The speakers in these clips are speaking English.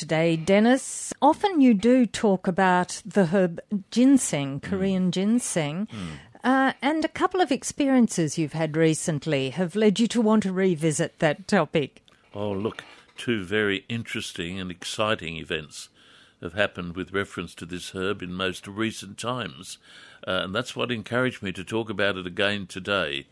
today, Dennis. Often you do talk about the herb ginseng, Korean ginseng. Uh, and a couple of experiences you've had recently have led you to want to revisit that topic. Oh, look, two very interesting and exciting events have happened with reference to this herb in most recent times. Uh, and that's what encouraged me to talk about it again today.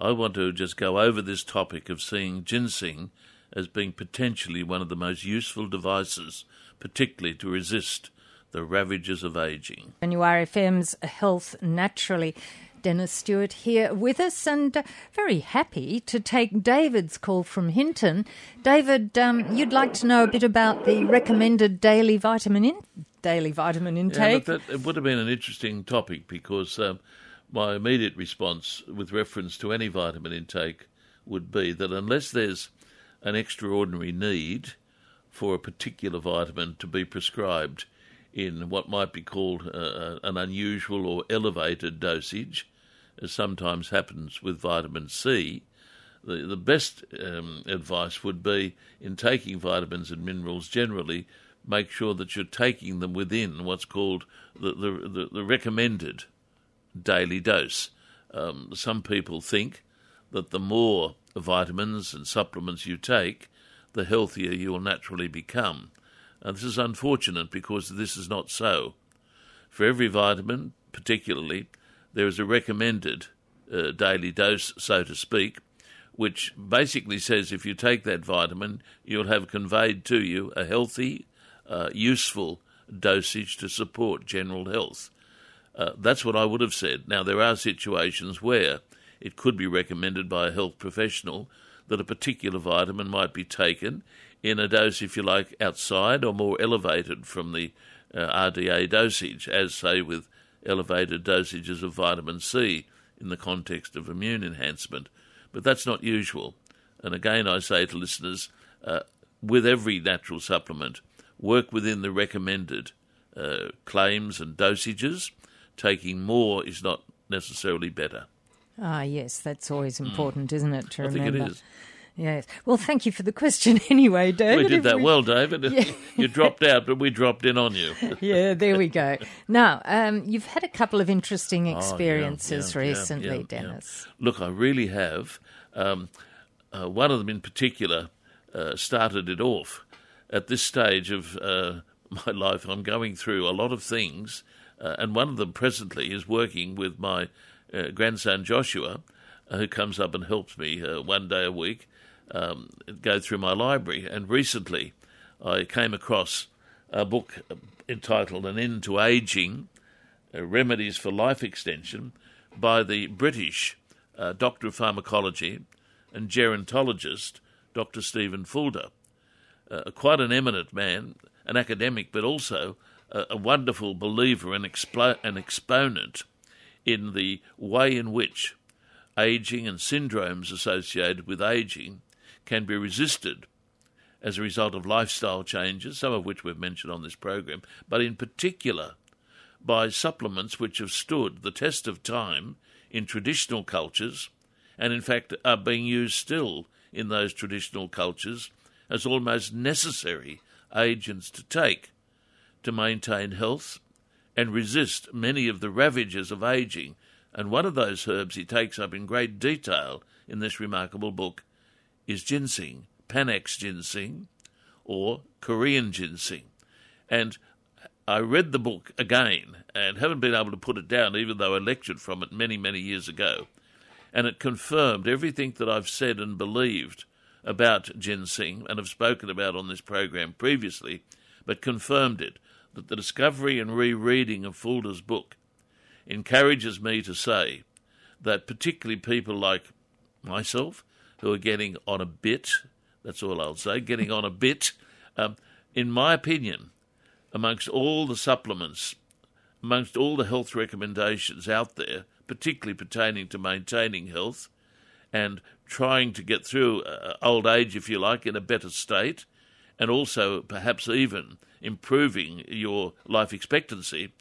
I want to just go over this topic of seeing ginseng as being potentially one of the most useful devices, particularly to resist the ravages of aging. And you are FM's Health Naturally. Dennis Stewart here with us, and uh, very happy to take David's call from Hinton. David, um, you'd like to know a bit about the recommended daily vitamin in daily vitamin intake. Yeah, that, it would have been an interesting topic because um, my immediate response with reference to any vitamin intake would be that unless there's an extraordinary need for a particular vitamin to be prescribed in what might be called uh, an unusual or elevated dosage, as sometimes happens with vitamin C, the, the best um, advice would be in taking vitamins and minerals generally, make sure that you're taking them within what's called the, the, the, the recommended daily dose. Um, some people think that the more vitamins and supplements you take, the healthier you will naturally become. And this is unfortunate because this is not so. For every vitamin, particularly, there is a recommended uh, daily dose, so to speak, which basically says if you take that vitamin, you'll have conveyed to you a healthy, uh, useful dosage to support general health. Uh, that's what I would have said. Now, there are situations where it could be recommended by a health professional that a particular vitamin might be taken in a dose, if you like, outside or more elevated from the uh, RDA dosage, as, say, with elevated dosages of vitamin C in the context of immune enhancement. But that's not usual. And again, I say to listeners, uh, with every natural supplement, work within the recommended uh, claims and dosages. Taking more is not necessarily better. Ah, yes, that's always important, mm. isn't it? To I remember. think it is. Yes. Well, thank you for the question anyway, David. We did that well, David. Yeah. you dropped out, but we dropped in on you. yeah, there we go. Now, um, you've had a couple of interesting experiences oh, yeah, yeah, recently, Dennis. Look, I really have. Um, uh, one of them in particular uh, started it off. At this stage of uh, my life, I'm going through a lot of things, uh, and one of them presently is working with my uh, grandson Joshua, uh, who comes up and helps me one day a week um, go through my library. And recently, I came across a book entitled An End to Aging uh, Remedies for Life Extension by the British uh, Doctor of Pharmacology and gerontologist Dr. Stephen Fulder. Uh, quite an eminent man, an academic, but also a, a wonderful believer and an exponent in the way in which aging and syndromes associated with aging can be resisted as a result of lifestyle changes, some of which we've mentioned on this program, but in particular by supplements which have stood the test of time in traditional cultures and in fact are being used still in those traditional cultures as almost necessary agents to take to maintain health and resist many of the ravages of aging. And one of those herbs he takes up in great detail in this remarkable book is ginseng, Panax ginseng, or Korean ginseng. And I read the book again and haven't been able to put it down, even though I lectured from it many, many years ago. And it confirmed everything that I've said and believed about ginseng and have spoken about on this program previously, but confirmed it that the discovery and rereading of Fulder's book encourages me to say that particularly people like myself who are getting on a bit. That's all I'll say, getting on a bit. Um, in my opinion, amongst all the supplements, amongst all the health recommendations out there, particularly pertaining to maintaining health and trying to get through uh, old age, if you like, in a better state, and also perhaps even improving your life expectancy,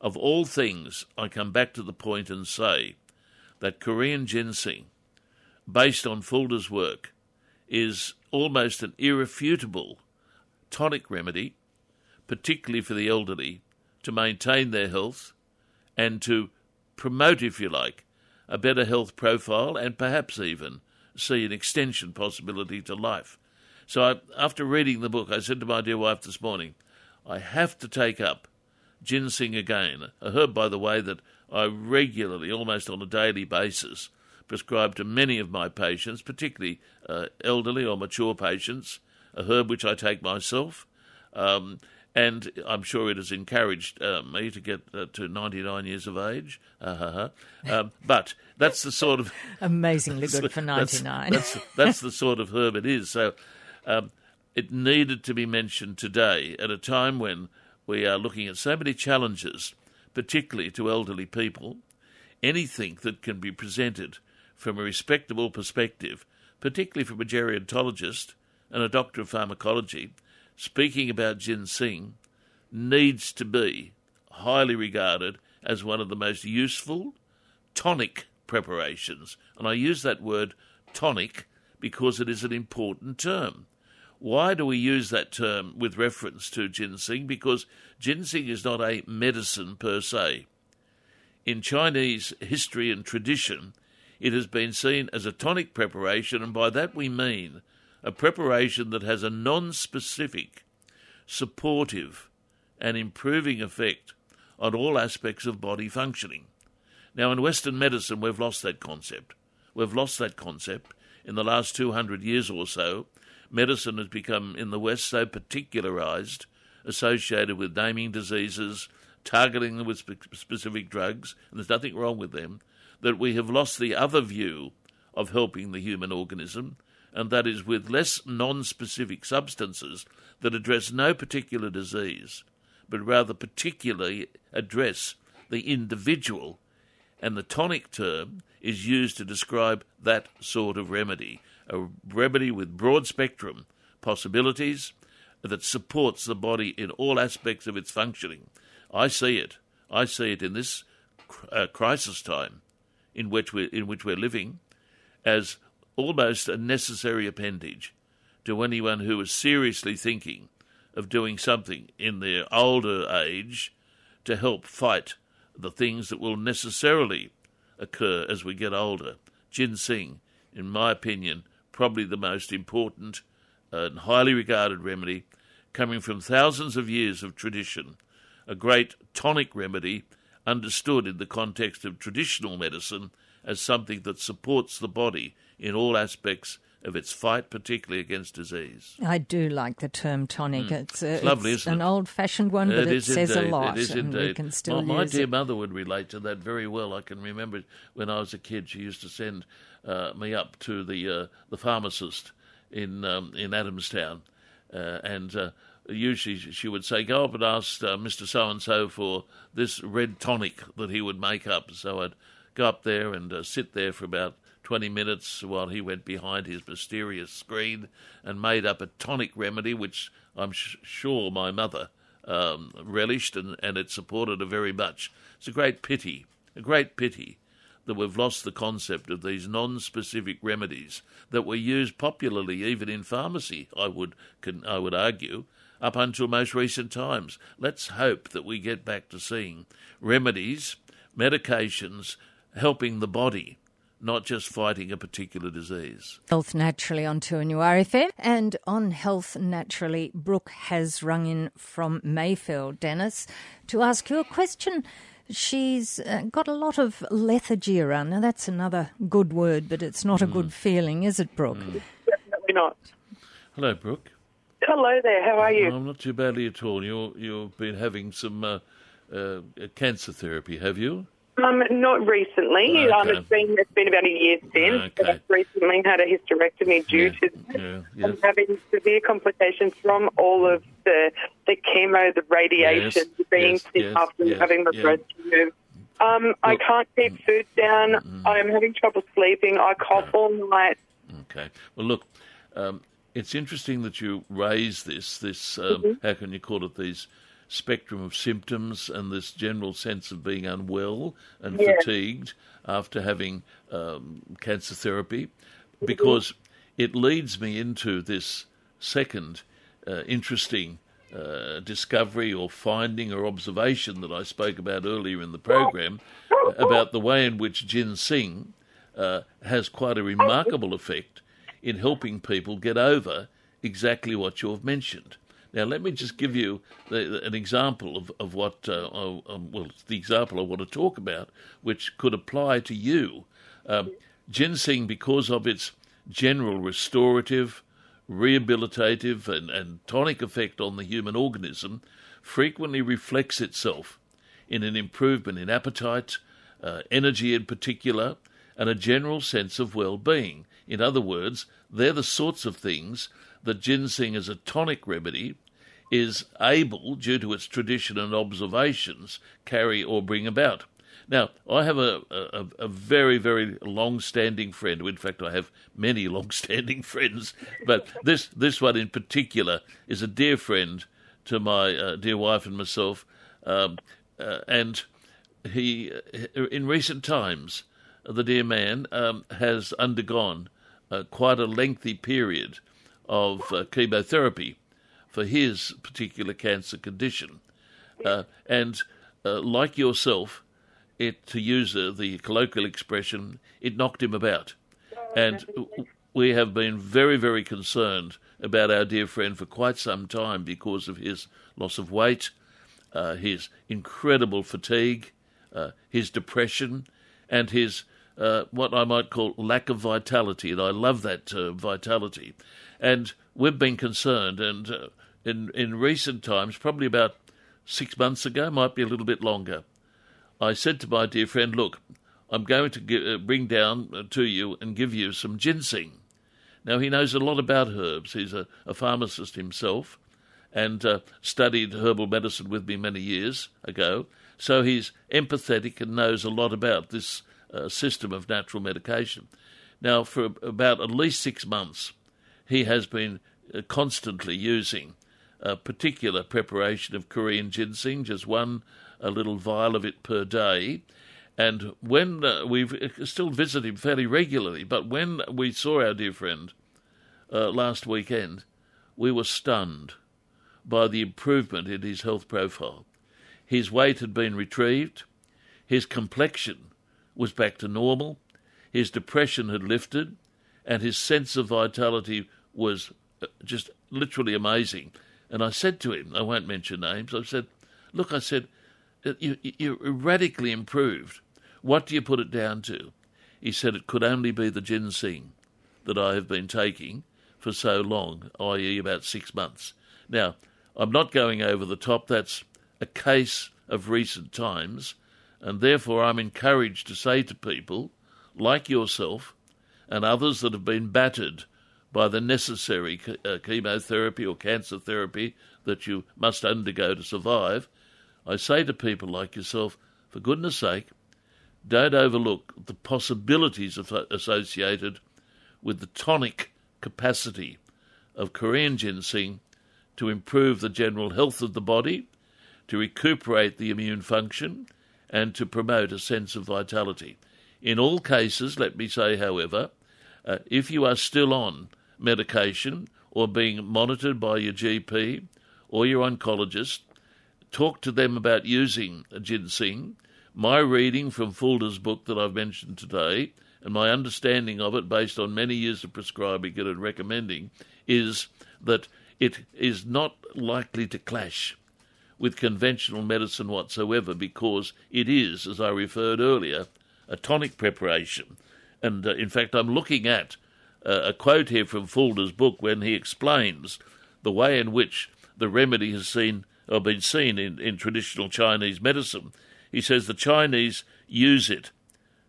of all things, I come back to the point and say that Korean ginseng based on Fulder's work, is almost an irrefutable tonic remedy, particularly for the elderly, to maintain their health and to promote, if you like, a better health profile and perhaps even see an extension possibility to life. So I, after reading the book, I said to my dear wife this morning, I have to take up ginseng again, a herb, by the way, that I regularly, almost on a daily basis, prescribe to many of my patients, particularly uh, elderly or mature patients, a herb which I take myself. Um, and I'm sure it has encouraged uh, me to get uh, to 99 years of age. Uh-huh. Um, but that's the sort of amazingly good for 99. That's, that's, that's, the sort of herb it is. So um, it needed to be mentioned today at a time when we are looking at so many challenges, particularly to elderly people. Anything that can be presented from a respectable perspective, particularly from a gerontologist and a doctor of pharmacology, speaking about ginseng, needs to be highly regarded as one of the most useful tonic preparations. And I use that word tonic because it is an important term. Why do we use that term with reference to ginseng? Because ginseng is not a medicine per se. In Chinese history and tradition, it has been seen as a tonic preparation, and by that we mean a preparation that has a non specific, supportive, and improving effect on all aspects of body functioning. Now, in Western medicine, we've lost that concept. We've lost that concept in the last 200 years or so medicine has become in the West so particularized, associated with naming diseases, targeting them with spe- specific drugs, and there's nothing wrong with them, that we have lost the other view of helping the human organism, and that is with less non specific substances that address no particular disease, but rather particularly address the individual. And the tonic term is used to describe that sort of remedy a remedy with broad spectrum possibilities that supports the body in all aspects of its functioning. I see it. I see it in this uh, crisis time in which we in which we're living as almost a necessary appendage to anyone who is seriously thinking of doing something in their older age to help fight the things that will necessarily occur as we get older. Ginseng, in my opinion, probably the most important uh, and highly regarded remedy, coming from thousands of years of tradition, a great tonic remedy understood in the context of traditional medicine as something that supports the body in all aspects of its fight, particularly against disease. I do like the term tonic. Mm. It's, uh, it's, lovely, isn't an it? old-fashioned one, but it, it, says indeed. a lot. It is and indeed. we can still my, my dear it. mother would relate to that very well. I can remember when I was a kid, she used to send uh, me up to the uh, the pharmacist in um, in Adamstown, uh, and uh, usually she would say, "Go up and ask uh, Mister So and So for this red tonic that he would make up." So I'd go up there and uh, sit there for about twenty minutes while he went behind his mysterious screen and made up a tonic remedy, which I'm sh- sure my mother um, relished and, and it supported her very much. It's a great pity, a great pity that we've lost the concept of these non-specific remedies that were used popularly even in pharmacy. I would can, I would argue up until most recent times. Let's hope that we get back to seeing remedies, medications helping the body. Not just fighting a particular disease. Health Naturally on 2NURFM. And on Health Naturally, Brooke has rung in from Mayfield, Dennis, to ask you a question. She's got a lot of lethargy around. Now, that's another good word, but it's not a good feeling, is it, Brooke? Definitely not. Hello, Brooke. Hello there. How are you? I'm not too badly at all. You you've been having some uh, uh, cancer therapy, have you? Um, not recently. Um, Okay. it's been it's been about a year since. But I've recently had a hysterectomy due Yeah, to yeah, yes. Having severe complications from all of the the chemo, the radiation, Yes, being yes, sick after having the breast removed. Um, I can't keep food down. I'm having trouble sleeping. I cough all night. Okay. Well, look, um, it's interesting that you raise this. This um, how can you call it? These spectrum of symptoms and this general sense of being unwell and Yeah. fatigued after having um, cancer therapy, because it leads me into this second uh, interesting uh, discovery or finding or observation that I spoke about earlier in the program about the way in which ginseng uh, has quite a remarkable effect in helping people get over exactly what you've mentioned. Now, let me just give you the, an example of, of what, uh, well, the example I want to talk about, which could apply to you. Um, ginseng, because of its general restorative, rehabilitative, and, and tonic effect on the human organism, frequently reflects itself in an improvement in appetite, uh, energy in particular, and a general sense of well being. In other words, they're the sorts of things that ginseng as a tonic remedy is able, due to its tradition and observations, carry or bring about. Now, I have a, a, a very, very long-standing friend. In fact, I have many long-standing friends, but this this one in particular is a dear friend to my uh, dear wife and myself. Um, uh, and he, in recent times, the dear man um, has undergone uh, quite a lengthy period of uh, chemotherapy for his particular cancer condition. Uh, and uh, like yourself, it, to use uh, the colloquial expression, it knocked him about. And we have been very, very concerned about our dear friend for quite some time because of his loss of weight, uh, his incredible fatigue, his depression, and his uh, what I might call lack of vitality, and I love that uh, vitality. And we've been concerned, and uh, in in recent times, probably about six months ago, might be a little bit longer, I said to my dear friend, "Look, I'm going to give, uh, bring down uh, to you and give you some ginseng." Now he knows a lot about herbs. He's a, a pharmacist himself, and uh, studied herbal medicine with me many years ago. So he's empathetic and knows a lot about this uh, system of natural medication. Now, for about at least six months, he has been uh, constantly using a particular preparation of Korean ginseng, just one a little vial of it per day. And when uh, we uh, still visit him fairly regularly, but when we saw our dear friend uh, last weekend, we were stunned by the improvement in his health profile. His weight had been retrieved, his complexion was back to normal, his depression had lifted, and his sense of vitality was uh, just literally amazing. And I said to him, I won't mention names, I said, Look, I said, uh, you, you're radically improved. What do you put it down to? He said it could only be the ginseng that I have been taking for so long, i.e., about six months. Now, I'm not going over the top. That's a case of recent times. And therefore, I'm encouraged to say to people like yourself and others that have been battered by the necessary uh, chemotherapy or cancer therapy that you must undergo to survive, I say to people like yourself, for goodness sake, don't overlook the possibilities associated with the tonic capacity of Korean ginseng to improve the general health of the body, to recuperate the immune function, and to promote a sense of vitality. In all cases, let me say, however, uh, if you are still on medication or being monitored by your GP or your oncologist, talk to them about using ginseng. My reading from Fulder's book that I've mentioned today, and my understanding of it based on many years of prescribing it and recommending, is that it is not likely to clash with conventional medicine whatsoever because it is, as I referred earlier, a tonic preparation. And uh, in fact, I'm looking at uh, a quote here from Fulder's book when he explains the way in which the remedy has seen or been seen in, in traditional Chinese medicine. He says the Chinese use it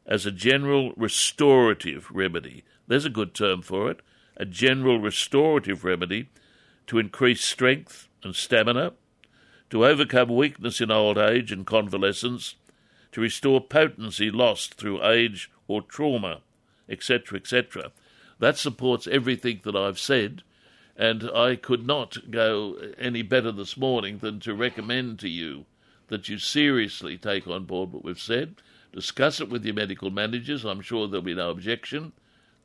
as a general restorative remedy. There's a good term for it. A general restorative remedy to increase strength and stamina, to overcome weakness in old age and convalescence, to restore potency lost through age or trauma, etc., etc. That supports everything that I've said, and I could not go any better this morning than to recommend to you that you seriously take on board what we've said, discuss it with your medical managers. I'm sure there'll be no objection.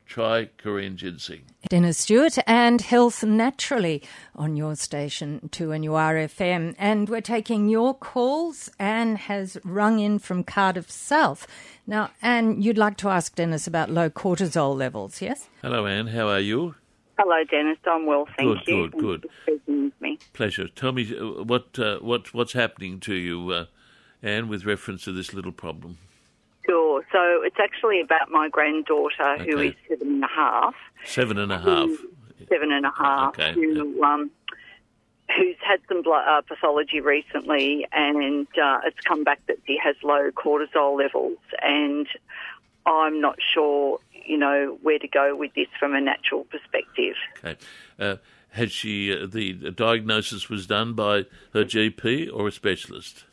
Try Korean ginseng. Dennis Stewart and Health Naturally on your station 2NURFM. And we're taking your calls. Anne has rung in from Cardiff South. Now, Anne, you'd like to ask Dennis about low cortisol levels, yes? Hello, Anne. How are you? Hello, Dennis. I'm well, thank Good, you. good, good. Thank you for speaking with me. Pleasure. Tell me uh, what uh, what what's happening to you, uh, Anne, with reference to this little problem. So it's actually about my granddaughter who Okay. is seven and a half. Seven and a half. seven and a half, Okay, who, um, who's had some blood, uh, pathology recently, and uh, it's come back that she has low cortisol levels, and I'm not sure, you know, where to go with this from a natural perspective. Okay. Uh, had she uh, the diagnosis was done by her GP or a specialist?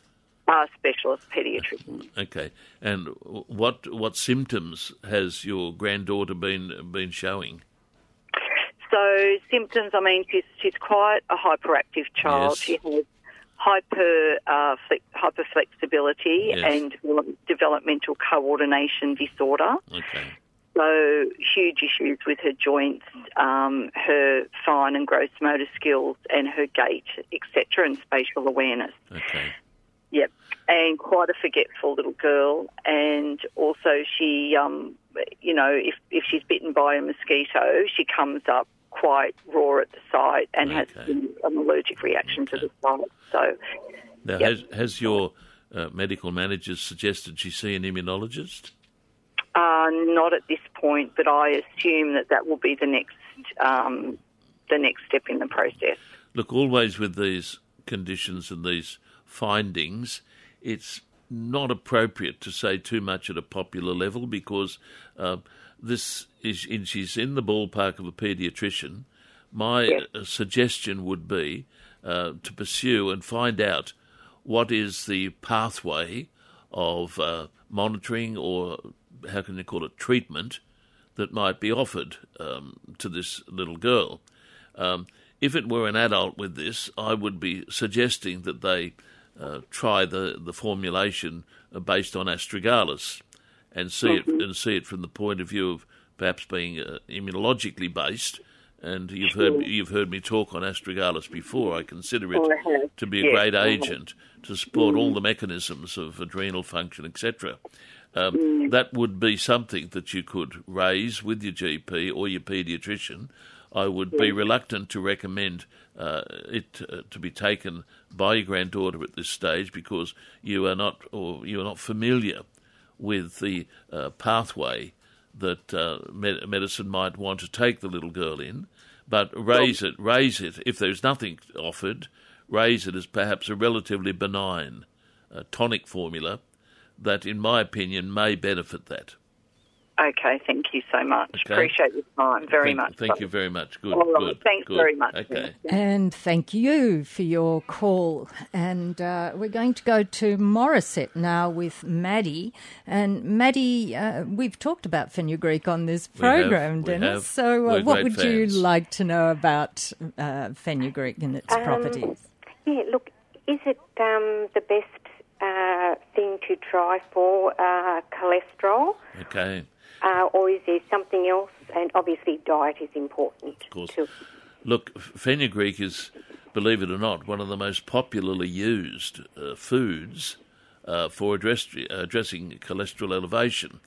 Specialist pediatrician. Okay. And what what symptoms has your granddaughter been been showing? So symptoms, I mean, she's she's quite a hyperactive child. Yes. She has hyper uh, flex, hyperflexibility Yes. and developmental coordination disorder. Okay. So huge issues with her joints, um, her fine and gross motor skills, and her gait, etc., and spatial awareness. Okay. And quite a forgetful little girl. And also, she, um, you know, if if she's bitten by a mosquito, she comes up quite raw at the site and has an allergic reaction to the site. So, Now, Yep. has has your uh, medical manager suggested she see an immunologist? uh, not at this point, but I assume that that will be the next um, the next step in the process. Look, always with these conditions and these findings, it's not appropriate to say too much at a popular level because uh, this is she's in the ballpark of a paediatrician. My Yes. uh, suggestion would be uh, to pursue and find out what is the pathway of uh, monitoring or how can you call it treatment that might be offered um, to this little girl. Um, if it were an adult with this, I would be suggesting that they uh, try the, the formulation based on astragalus and see it and see it from the point of view of perhaps being uh, immunologically based. And you've heard you've heard me talk on astragalus before. I consider it Oh, to be a great agent to support all the mechanisms of adrenal function, etc. Um, That would be something that you could raise with your GP or your paediatrician. I would be reluctant to recommend uh, it uh, to be taken by your granddaughter at this stage because you are not or you are not familiar with the uh, pathway that uh, med- medicine might want to take the little girl in, but raise it, raise it. If there's nothing offered, raise it as perhaps a relatively benign uh, tonic formula that, in my opinion, may benefit that. Okay, thank you so much. Okay. Appreciate your time very thank, much. Thank you very much. Good, All right, good. thanks good. very much. Okay. And thank you for your call. And uh, we're going to go to Morisset now with Maddie. And Maddie, uh, we've talked about fenugreek on this We have, program, we Dennis. have. So, uh, We're what great would you like to know about uh, fenugreek and its Um, properties? Yeah, look, is it um, the best uh, thing to try for uh, cholesterol, Okay. Uh, or is there something else? And obviously, diet is important. Of course. To, Look, fenugreek is, believe it or not, one of the most popularly used uh, foods uh, for address, addressing cholesterol elevation.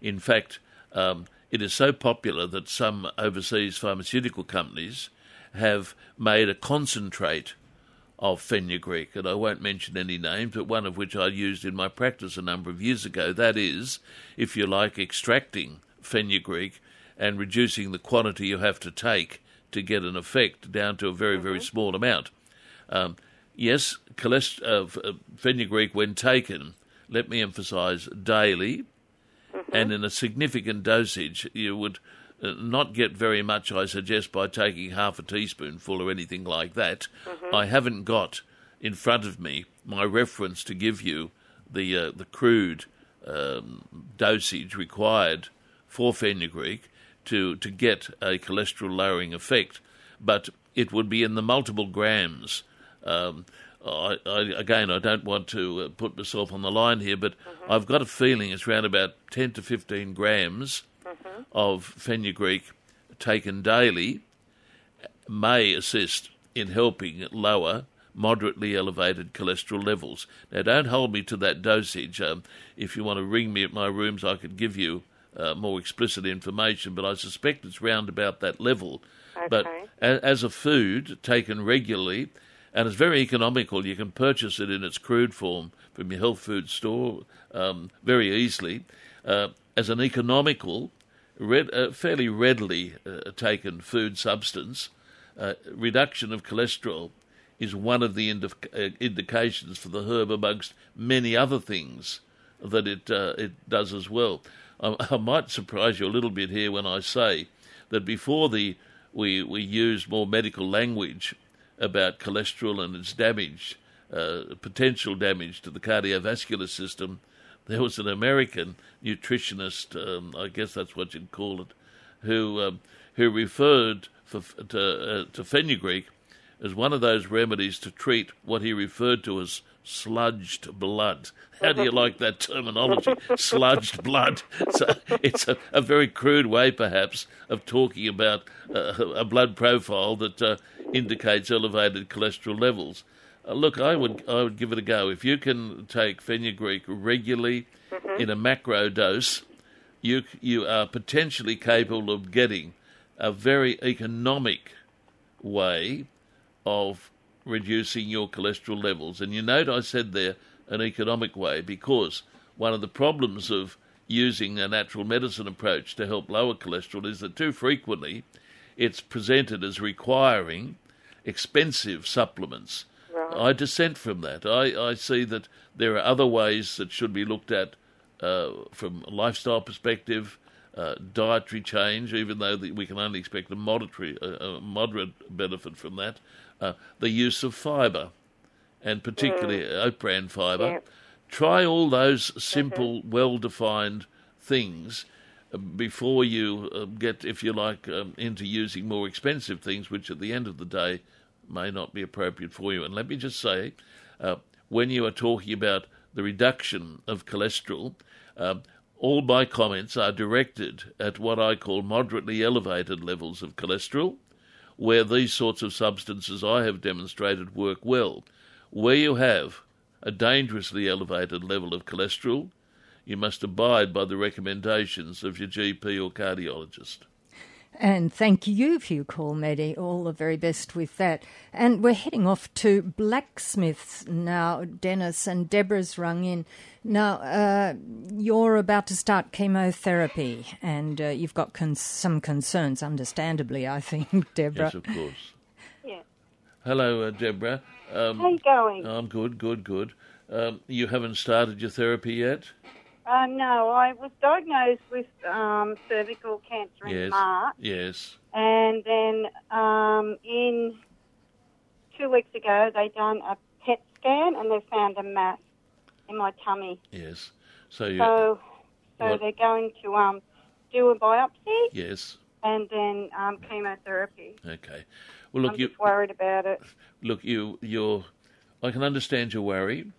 In fact, um, it is so popular that some overseas pharmaceutical companies have made a concentrate of fenugreek, and I won't mention any names, but one of which I used in my practice a number of years ago. That is, if you like, extracting fenugreek and reducing the quantity you have to take to get an effect down to a very, very small amount. Um, yes, cholest- uh, uh, fenugreek, when taken, let me emphasise daily, and in a significant dosage, you would not get very much, I suggest, by taking half a teaspoonful or anything like that. I haven't got in front of me my reference to give you the uh, the crude um, dosage required for fenugreek to to get a cholesterol lowering effect, but it would be in the multiple grams. Um, I, I, again, I don't want to uh, put myself on the line here, but I've got a feeling it's around about 10 to 15 grams of fenugreek taken daily may assist in helping lower moderately elevated cholesterol levels. Now, don't hold me to that dosage. Um, if you want to ring me at my rooms, I could give you uh, more explicit information, but I suspect it's round about that level. Okay. But a- as a food taken regularly, and it's very economical, you can purchase it in its crude form from your health food store um, very easily. Uh, as an economical, red, uh, fairly readily uh, taken food substance, uh, reduction of cholesterol is one of the uh, indications for the herb amongst many other things that it uh, it does as well. I, I might surprise you a little bit here when I say that before the we we used more medical language about cholesterol and its damage, uh, potential damage to the cardiovascular system. There was an American nutritionist, um, I guess that's what you'd call it, who um, who referred for, to, uh, to fenugreek as one of those remedies to treat what he referred to as sludged blood. How do you like that terminology? sludged blood. So it's a, a, very crude way, perhaps, of talking about uh, a blood profile that uh, indicates elevated cholesterol levels. Uh, look, I would I would give it a go. If you can take fenugreek regularly in a macro dose, you you are potentially capable of getting a very economic way of reducing your cholesterol levels. And you note I said there an economic way because one of the problems of using a natural medicine approach to help lower cholesterol is that too frequently it's presented as requiring expensive supplements. Right. I dissent from that. I, I see that there are other ways that should be looked at uh, from a lifestyle perspective, uh, dietary change, even though the, we can only expect a moderate, a moderate benefit from that. Uh, the use of fibre, and particularly mm. oat bran fibre. Yep. Try all those simple, mm-hmm. well defined things uh, before you uh, get, if you like, um, into using more expensive things, which at the end of the day may not be appropriate for you. And let me just say, uh, when you are talking about the reduction of cholesterol, uh, all my comments are directed at what I call moderately elevated levels of cholesterol, where these sorts of substances I have demonstrated work well. Where you have a dangerously elevated level of cholesterol, you must abide by the recommendations of your GP or cardiologist. And thank you for your call, Maddie. All the very best with that. And we're heading off to Blacksmiths now, Dennis, and Deborah's rung in. Now, uh, you're about to start chemotherapy, and uh, you've got con- some concerns, understandably, I think, Deborah. Yes, of course. Yeah. Hello, uh, Deborah. Um, How you going? I'm good, good, good. Um, you haven't started your therapy yet? Uh, no, I was diagnosed with um, cervical cancer in Yes. March, Yes. and then um, in two weeks ago they done a PET scan and they found a mass in my tummy. Yes. So you. So, so What- they're going to um, do a biopsy yes. and then um, chemotherapy. Okay. Well, look, I'm you worried about it. look you you're. I can understand your worry,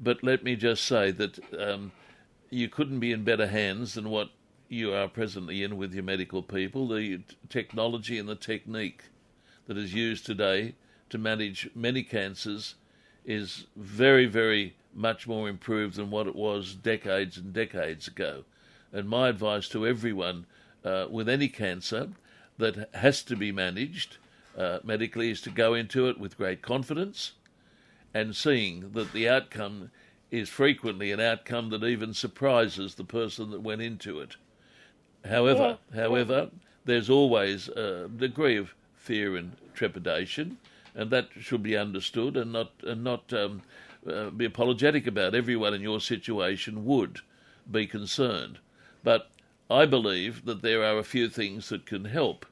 but let me just say that um, you couldn't be in better hands than what you are presently in with your medical people. The technology and the technique that is used today to manage many cancers is very, very much more improved than what it was decades and decades ago. And my advice to everyone uh, with any cancer that has to be managed uh, medically is to go into it with great confidence and seeing that the outcome is frequently an outcome that even surprises the person that went into it. However, however, there's always a degree of fear and trepidation, and that should be understood and not and not um, uh, be apologetic about. Everyone in your situation would be concerned, but I believe that there are a few things that can help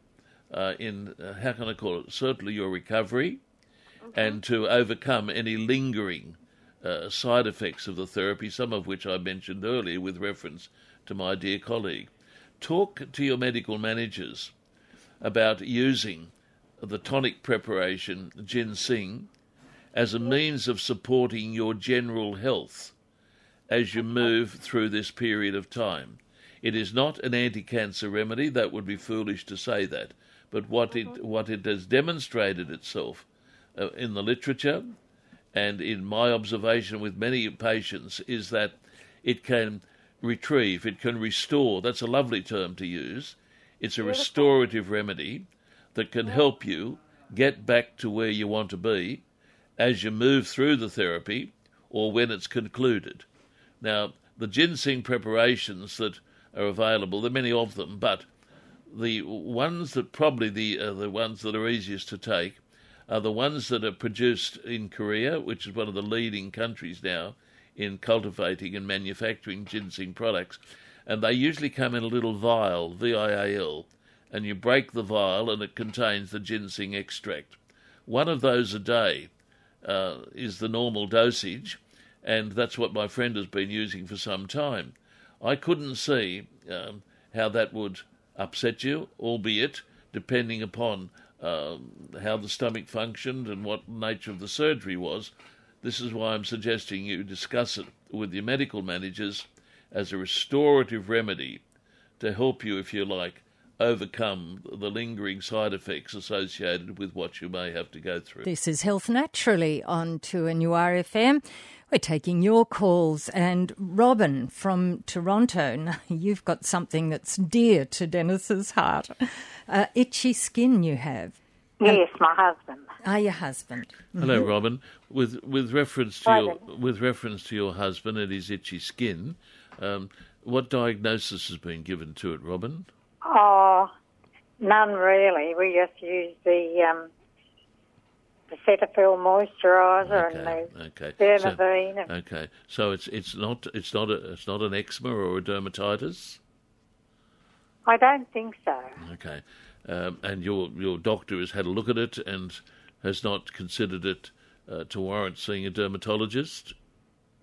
uh, in uh, how can I call it? Certainly your recovery, and to overcome any lingering uh, side effects of the therapy, some of which I mentioned earlier with reference to my dear colleague. Talk to your medical managers about using the tonic preparation ginseng as a means of supporting your general health as you move through this period of time. It is not an anti-cancer remedy. That would be foolish to say that. But what it what it has demonstrated itself uh, in the literature and in my observation with many patients is that it can retrieve, it can restore. That's a lovely term to use. It's a restorative remedy that can help you get back to where you want to be as you move through the therapy or when it's concluded. Now, the ginseng preparations that are available, there are many of them, but the ones that probably the uh, the ones that are easiest to take are the ones that are produced in Korea, which is one of the leading countries now in cultivating and manufacturing ginseng products. And they usually come in a little vial, V I A L, and you break the vial and it contains the ginseng extract. One of those a day uh, is the normal dosage, and that's what my friend has been using for some time. I couldn't see um, how that would upset you, albeit depending upon um, how the stomach functioned and what nature of the surgery was. This is why I'm suggesting you discuss it with your medical managers as a restorative remedy to help you, if you like, overcome the lingering side effects associated with what you may have to go through. This is Health Naturally on 2NURFM. We're taking your calls. And Robin from Toronto, now you've got something that's dear to Dennis's heart. Uh, itchy skin you have. Yes, my husband. Ah, your husband. Hello, Robin. With with reference to your with reference to your husband and his itchy skin, um, what diagnosis has been given to it, Robin? Oh, none really. We just use the um, the Cetaphil moisturiser and the okay. Dermaveen. So, and- okay, so it's it's not it's not a, it's not an eczema or a dermatitis. I don't think so. Okay, um, and your your doctor has had a look at it and has not considered it uh, to warrant seeing a dermatologist.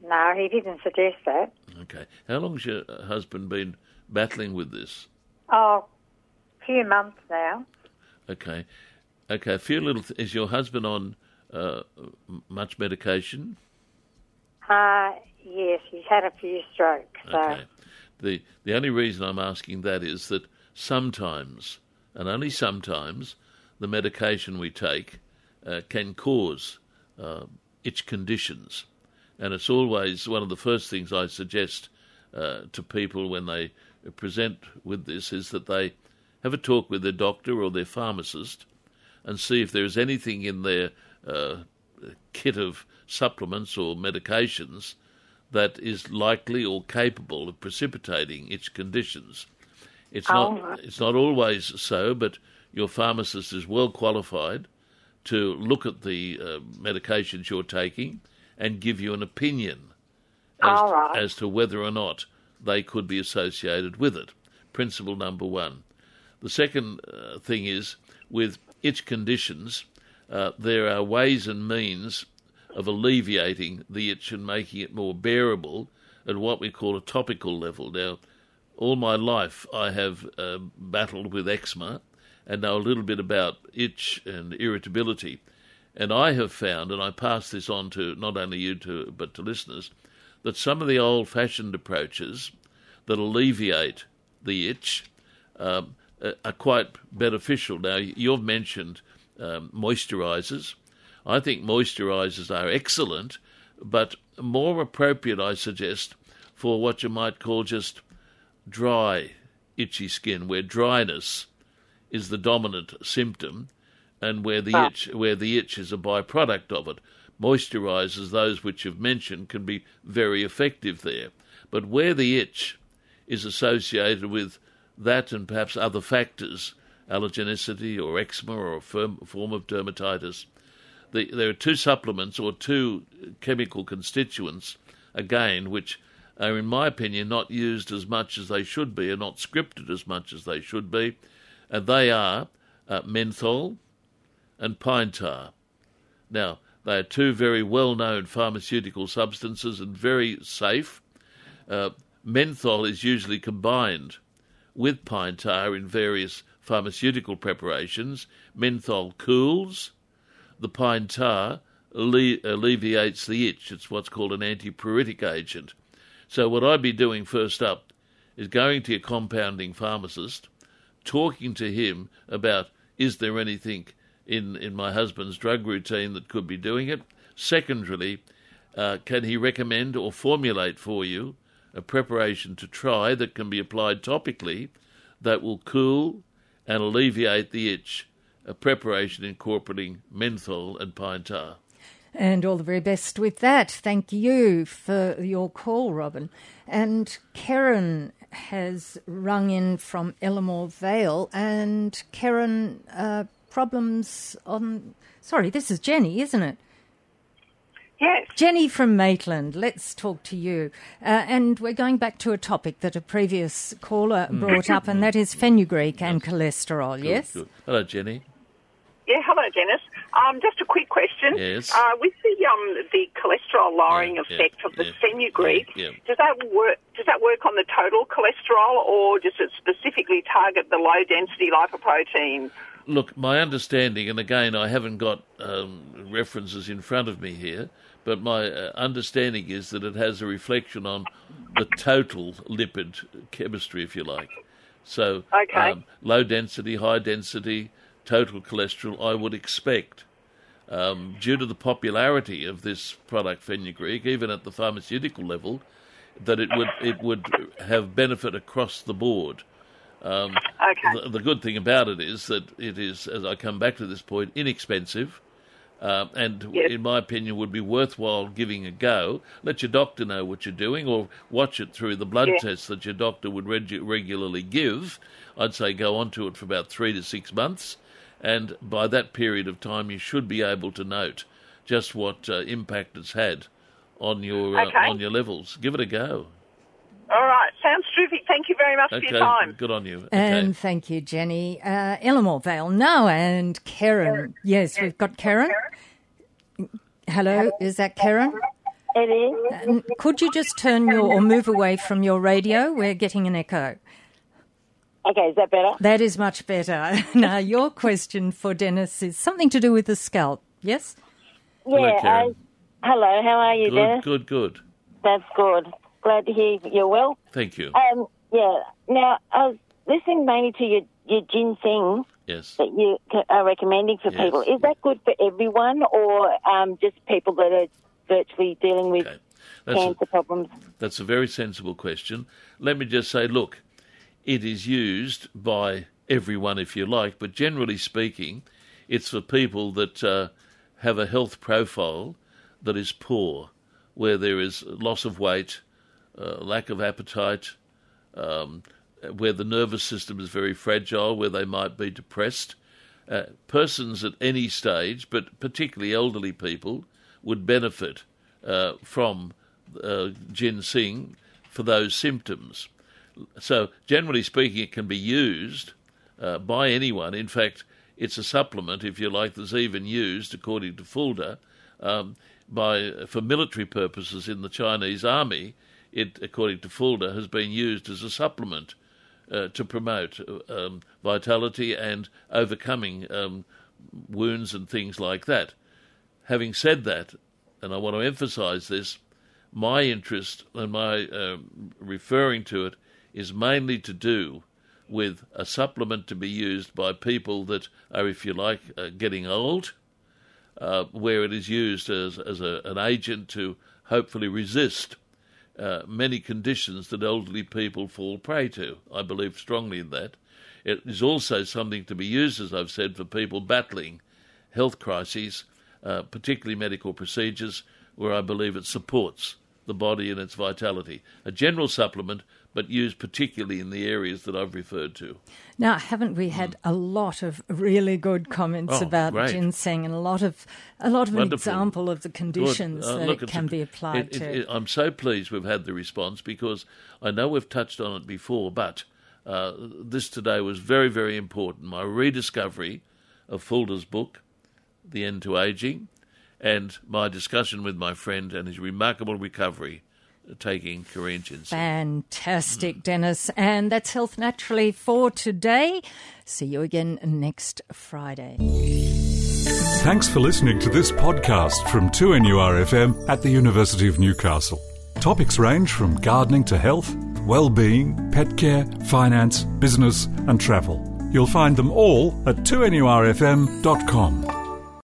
No, he didn't suggest that. Okay, how long's your husband been battling with this? Oh, a few months now. Okay, okay. A few little. Th- is your husband on uh, much medication? Uh, yes, he's had a few strokes. So, Okay. The the only reason I'm asking that is that sometimes, and only sometimes, the medication we take uh, can cause uh, itch conditions, and it's always one of the first things I suggest uh, to people when they present with this is that they have a talk with their doctor or their pharmacist and see if there is anything in their uh, kit of supplements or medications that is likely or capable of precipitating itch conditions. It's Oh, not right. it's not always so, but your pharmacist is well qualified to look at the uh, medications you're taking and give you an opinion as, right. as to whether or not they could be associated with it. Principle number one. The second uh, thing is with itch conditions, uh, there are ways and means of alleviating the itch and making it more bearable at what we call a topical level. Now, all my life I have uh, battled with eczema and know a little bit about itch and irritability. And I have found, and I pass this on to not only you to, but to listeners, that some of the old-fashioned approaches that alleviate the itch um, uh, are quite beneficial. Now, you've mentioned um, moisturisers. I think moisturisers are excellent, but more appropriate, I suggest, for what you might call just dry, itchy skin, where dryness is the dominant symptom, and where the Ah. itch where the itch is a byproduct of it. Moisturisers, those which you've mentioned, can be very effective there. But where the itch is associated with that and perhaps other factors, allergenicity or eczema or a form of dermatitis, the, there are two supplements or two chemical constituents, again, which are, in my opinion, not used as much as they should be, and not scripted as much as they should be, and they are uh, menthol and pine tar. Now, they are two very well known pharmaceutical substances and very safe. Uh, menthol is usually combined with pine tar in various pharmaceutical preparations. Menthol cools, the pine tar alle- alleviates the itch. It's what's called an antipruritic agent. So, what I'd be doing first up is going to your compounding pharmacist, talking to him about is there anything in, in my husband's drug routine that could be doing it? Secondarily, uh, can he recommend or formulate for you a preparation to try that can be applied topically that will cool and alleviate the itch? A preparation incorporating menthol and pine tar. And all the very best with that. Thank you for your call, Robin. And Karen has rung in from Elermore Vale, and Karen, uh, problems on. Sorry, this is Jenny, isn't it? Yes. Jenny from Maitland, let's talk to you. Uh, and we're going back to a topic that a previous caller brought up, and that is fenugreek and cholesterol, Good, yes? good. Hello, Jenny. Yeah, hello, Dennis. Um, just a quick question. Yes. Uh, with the um, the cholesterol lowering Yeah, yeah, effect of the yeah, fenugreek, yeah, yeah. does that work? Does that work on the total cholesterol, or does it specifically target the low density lipoprotein? Look, my understanding, and again, I haven't got um, references in front of me here, but my uh, understanding is that it has a reflection on the total lipid chemistry, if you like. So, Okay. um, low density, high density, total cholesterol, I would expect. Um, due to the popularity of this product, fenugreek, even at the pharmaceutical level, that it would it would have benefit across the board. Um, Okay. the, the good thing about it is that it is, as I come back to this point, inexpensive. Um, and Yes. in my opinion, would be worthwhile giving a go. Let your doctor know what you're doing, or watch it through the blood tests that your doctor would regu- regularly give. I'd say go on to it for about three to six months, and by that period of time, you should be able to note just what uh, impact it's had on your uh, on your levels. Give it a go. All right, sounds terrific. Thank you very much for your time. good on you. Okay. And thank you, Jenny. Uh, Elermore Vale now, and Karen. Yes, we've got Karen. Hello, is that Karen? It is. And could you just turn your or move away from your radio? We're getting an echo. Okay, is that better? That is much better. now, your question for Dennis is something to do with the scalp. Yes. Hello, yeah. Karen. I, hello, how are you, good, Dennis? good, good. That's good. Glad to hear you're well. Thank you. Um, yeah. Now, I was listening mainly to your, your ginseng Yes. that you are recommending for Yes. people. Is that good for everyone or um, just people that are virtually dealing with Okay. That's a, cancer problems? that's a very sensible question. Let me just say, look, it is used by everyone, if you like, but generally speaking, it's for people that uh, have a health profile that is poor, where there is loss of weight, lack of appetite, um, where the nervous system is very fragile, where they might be depressed. Uh, persons at any stage, but particularly elderly people, would benefit uh, from uh, ginseng for those symptoms. So, generally speaking, it can be used uh, by anyone. In fact, it's a supplement, if you like, that's even used, according to Fulder, um, by for military purposes in the Chinese army. It, according to Fulder, has been used as a supplement uh, to promote uh, um, vitality and overcoming um, wounds and things like that. Having said that, and I want to emphasise this, my interest and my um, referring to it is mainly to do with a supplement to be used by people that are, if you like, uh, getting old, uh, where it is used as, as a, an agent to hopefully resist uh, many conditions that elderly people fall prey to. I believe strongly in that. It is also something to be used, as I've said, for people battling health crises, uh, particularly medical procedures, where I believe it supports the body and its vitality. A general supplement, but used particularly in the areas that I've referred to. Now, haven't we had a lot of really good comments Oh, about great. ginseng and a lot of a lot of an example of the conditions Uh, that look, it can a- be applied it- it- to? it- I'm so pleased we've had the response because I know we've touched on it before, but uh, this today was very, very important. My rediscovery of Fulder's book, The End to Aging, and my discussion with my friend and his remarkable recovery taking Korean ginseng. Fantastic, Dennis. And that's Health Naturally for today. See you again next Friday. Thanks for listening to this podcast from 2NURFM at the University of Newcastle. Topics range from gardening to health, well-being, pet care, finance, business and travel. You'll find them all at 2NURFM.com.